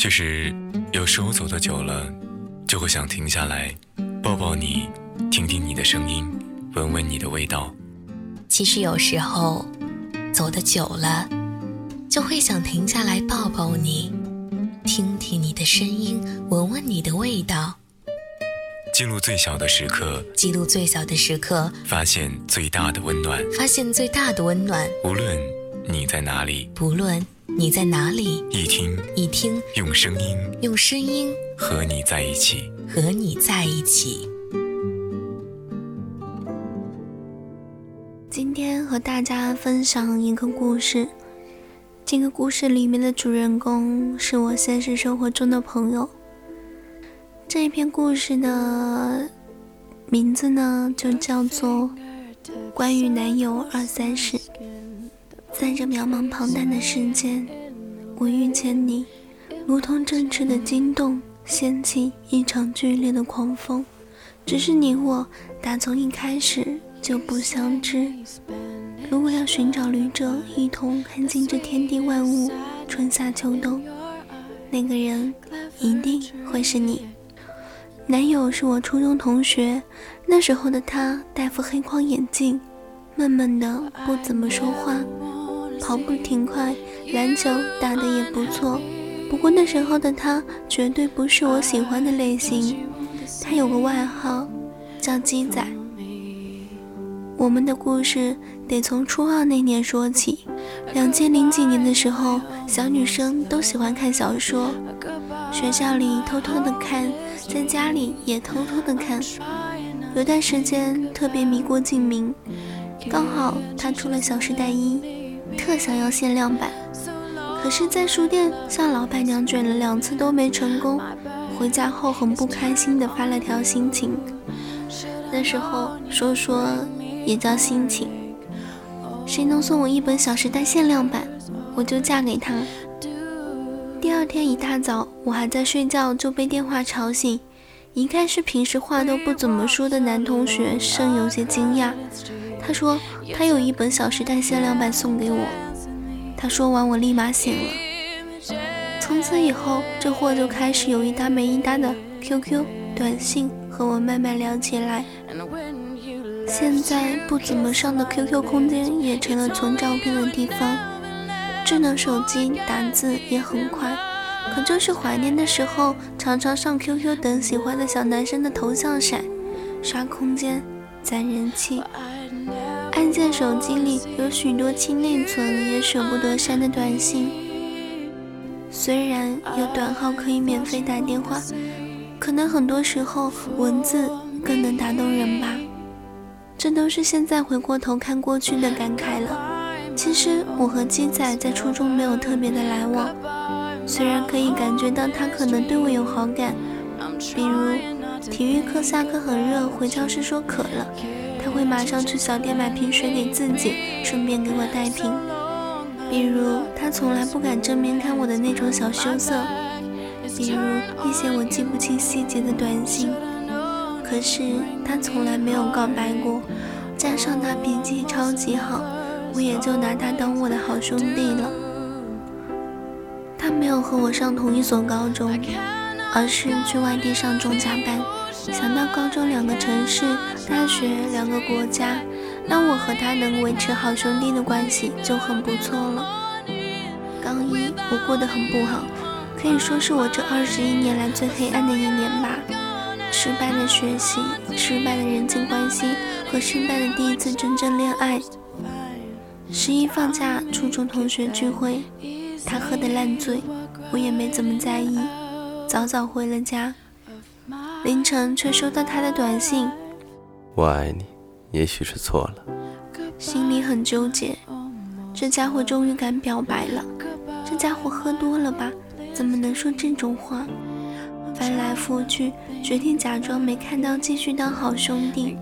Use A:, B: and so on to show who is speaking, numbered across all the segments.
A: 就是有时候走得久了，就会想停下来，抱抱你，听听你的声音，闻闻你的味道。
B: 其实有时候走得久了，就会想停下来抱抱你，听听你的声音，闻闻你的味道。
A: 记录最小的时刻，
B: 记录最小的时刻，
A: 发现最大的温暖，
B: 发现最大的温暖。
A: 无论你在哪里，
B: 不论你在哪里，
A: 一听
B: 一听，
A: 用声音，
B: 用声音
A: 和你在一起，
B: 和你在一起。
C: 今天和大家分享一个故事，这个故事里面的主人公是我现实生活中的朋友。这一篇故事的名字呢，就叫做《关于男友二三事》。在这渺茫庞大的世间，我遇见你，如同振翅的惊动，掀起一场剧烈的狂风。只是你我打从一开始。就不相知。如果要寻找旅者，一同看尽这天地万物，春夏秋冬，那个人一定会是你。男友是我初中同学，那时候的他戴副黑框眼镜，闷闷的不怎么说话，跑步挺快，篮球打得也不错。不过那时候的他绝对不是我喜欢的类型。他有个外号，叫鸡仔。我们的故事得从初二那年说起。两千零几年的时候，小女生都喜欢看小说，学校里偷偷的看，在家里也偷偷的看。有段时间特别迷郭敬明，刚好他出了《小时代一》，特想要限量版。可是，在书店向老板娘卷了两次都没成功，回家后很不开心的发了条心情。那时候说说。也叫心情。谁能送我一本《小时代》限量版，我就嫁给他。第二天一大早，我还在睡觉，就被电话吵醒。一看是平时话都不怎么说的男同学，甚有些惊讶。他说他有一本《小时代》限量版送给我。他说完，我立马醒了。从此以后，这货就开始有一搭没一搭的 QQ 短信和我慢慢聊起来。现在不怎么上的 QQ 空间也成了存照片的地方，智能手机打字也很快，可就是怀念的时候，常常上 QQ 等喜欢的小男生的头像闪，刷空间攒人气。按键手机里有许多清内存也舍不得删的短信，虽然有短号可以免费打电话，可能很多时候文字更能打动人吧。这都是现在回过头看过去的感慨了。其实我和鸡仔在初中没有特别的来往，虽然可以感觉到他可能对我有好感，比如体育课下课很热，回教室说渴了，他会马上去小店买瓶水给自己，顺便给我带瓶。比如他从来不敢正面看我的那种小羞涩，比如一些我记不清细节的短信。可是他从来没有告白过，加上他脾气超级好，我也就拿他当我的好兄弟了。他没有和我上同一所高中，而是去外地上中甲班。想到高中两个城市，大学两个国家，那我和他能维持好兄弟的关系就很不错了。高一我过得很不好，可以说是我这二十一年来最黑暗的一年吧。失败的学习，失败的人际关系和失败的第一次真正恋爱。十一放假，初中同学聚会，他喝得烂醉，我也没怎么在意，早早回了家。凌晨却收到他的短信：“
D: 我爱你，也许是错了。”
C: 心里很纠结，这家伙终于敢表白了。这家伙喝多了吧？怎么能说这种话？翻来覆去，决定假装没看到，继续当好兄弟。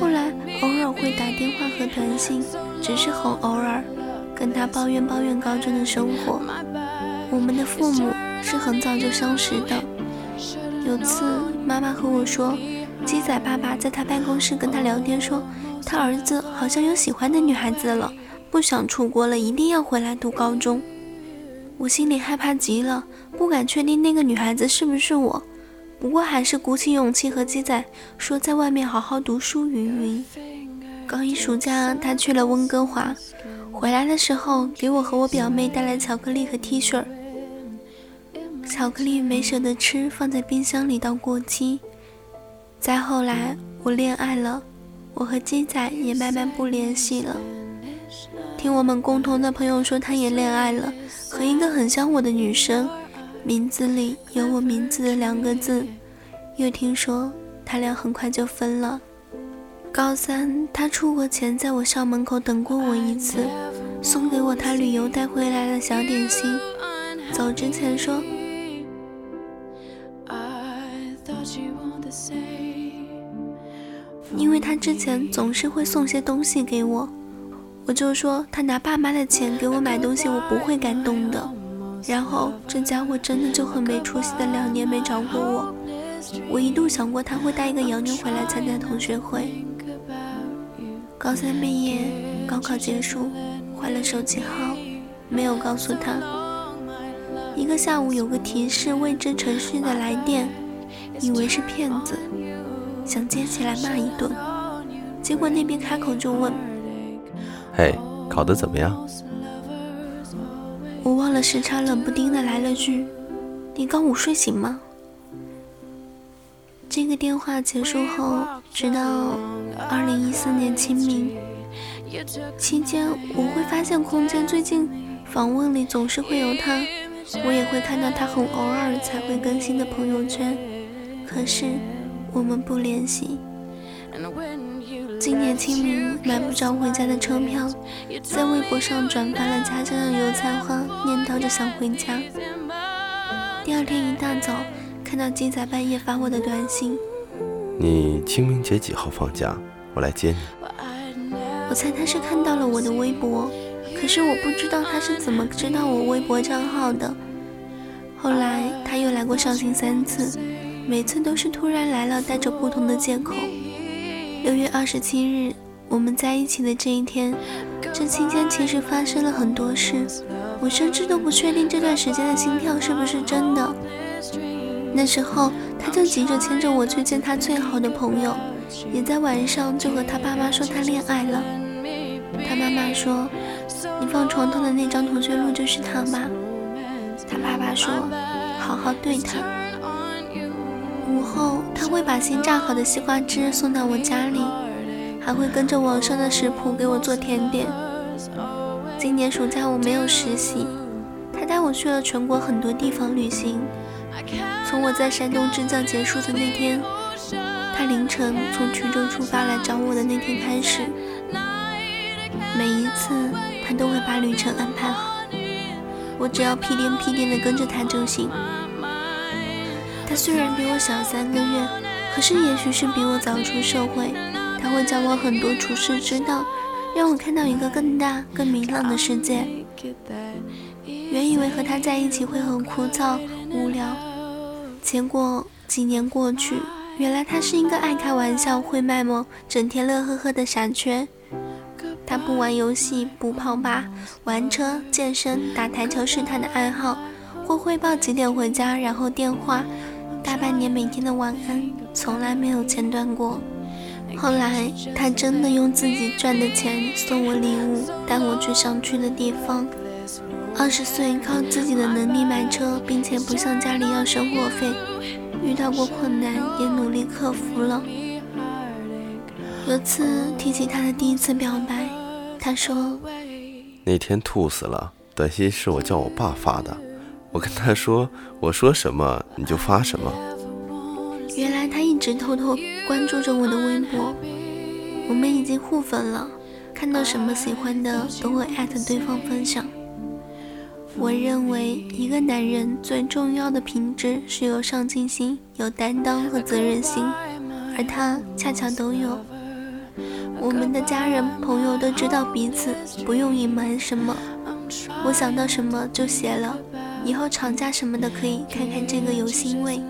C: 后来偶尔会打电话和短信，只是很偶尔，跟他抱怨抱怨高中的生活。我们的父母是很早就相识的。有次妈妈和我说，鸡仔爸爸在他办公室跟他聊天，说他儿子好像有喜欢的女孩子了，不想出国了，一定要回来读高中。我心里害怕极了，不敢确定那个女孩子是不是我。不过还是鼓起勇气和鸡仔说在外面好好读书。云云，高一暑假他去了温哥华，回来的时候给我和我表妹带来巧克力和 T 恤。巧克力没舍得吃，放在冰箱里到过期。再后来我恋爱了，我和鸡仔也慢慢不联系了。听我们共同的朋友说，他也恋爱了，和一个很像我的女生，名字里有我名字的两个字。又听说他俩很快就分了。高三他出国前，在我校门口等过我一次，送给我他旅游带回来的小点心。走之前说，因为他之前总是会送些东西给我。我就说他拿爸妈的钱给我买东西，我不会感动的。然后这家伙真的就很没出息的两年没找过我。我一度想过他会带一个洋妞回来参加同学会。高三毕业，高考结束，换了手机号，没有告诉他。一个下午有个提示未知程序的来电，以为是骗子，想接起来骂一顿，结果那边开口就问。
D: 嘿，考得怎么样？
C: 我忘了时差，冷不丁的来了句：“你刚午睡醒吗？”这个电话结束后，直到二零一四年清明期间，我会发现空间最近访问里总是会有他，我也会看到他很偶尔才会更新的朋友圈，可是我们不联系。今年清明买不着回家的车票，在微博上转发了家乡的油菜花，念叨着想回家。第二天一大早，看到鸡仔半夜发我的短信：“
D: 你清明节几号放假？我来接你。”
C: 我猜他是看到了我的微博，可是我不知道他是怎么知道我微博账号的。后来他又来过绍兴三次，每次都是突然来了，带着不同的借口。六月二十七日，我们在一起的这一天，这期间其实发生了很多事，我甚至都不确定这段时间的心跳是不是真的。那时候，他就急着牵着我去见他最好的朋友，也在晚上就和他爸妈说他恋爱了。他妈妈说：“你放床头的那张同学录就是他吧？”他爸爸说：“好好对他。”后，他会把新榨好的西瓜汁送到我家里，还会跟着网上的食谱给我做甜点。今年暑假我没有实习，他带我去了全国很多地方旅行。从我在山东支教结束的那天，他凌晨从衢州出发来找我的那天开始，每一次他都会把旅程安排好，我只要屁颠屁颠的跟着他就行。他虽然比我小三个月，可是也许是比我早出社会。他会教我很多处世之道，让我看到一个更大、更明朗的世界。原以为和他在一起会很枯燥无聊，结果几年过去，原来他是一个爱开玩笑、会卖萌、整天乐呵呵的傻缺。他不玩游戏，不泡吧，玩车、健身、打台球是他的爱好。会汇报几点回家，然后电话。大半年每天的晚安从来没有间断过。后来他真的用自己赚的钱送我礼物，带我去想去的地方。二十岁靠自己的能力买车，并且不向家里要生活费。遇到过困难也努力克服了。有次提起他的第一次表白，他说：“
D: 那天吐死了，短信是我叫我爸发的。”我跟他说：“我说什么你就发什么。”
C: 原来他一直偷偷关注着我的微博，我们已经互粉了，看到什么喜欢的都会艾特对方分享。我认为一个男人最重要的品质是有上进心、有担当和责任心，而他恰巧都有。我们的家人朋友都知道彼此，不用隐瞒什么，我想到什么就写了。以后吵架什么的可以看看这个有欣慰，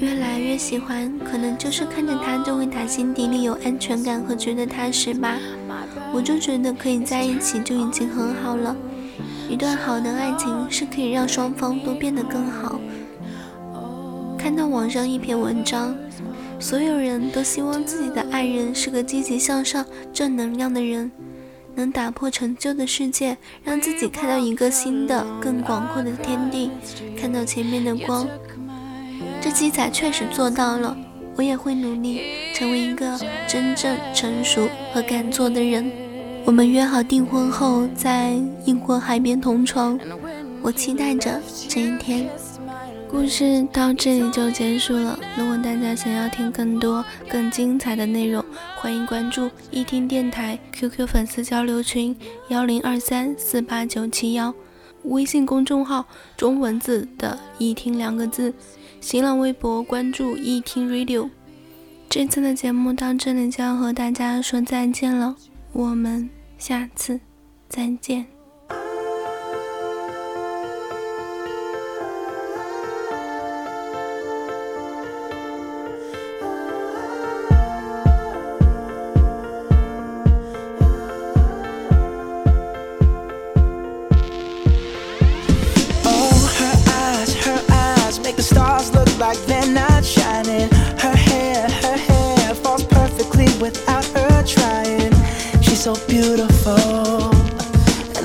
C: 越来越喜欢，可能就是看着他就会打心底里有安全感和觉得踏实吧。我就觉得可以在一起就已经很好了，一段好的爱情是可以让双方都变得更好。看到网上一篇文章，所有人都希望自己的爱人是个积极向上、正能量的人，能打破陈旧的世界，让自己看到一个新的、更广阔的天地，看到前面的光。这鸡仔确实做到了，我也会努力成为一个真正成熟和敢做的人。我们约好订婚后在英国海边同床，我期待着这一天。故事到这里就结束了。如果大家想要听更多更精彩的内容，欢迎关注一听电台 QQ 粉丝交流群幺零二三四八九七幺，微信公众号中文字的一听两个字，新浪微博关注一听 Radio。这次的节目到这里就要和大家说再见了。我们下次再见。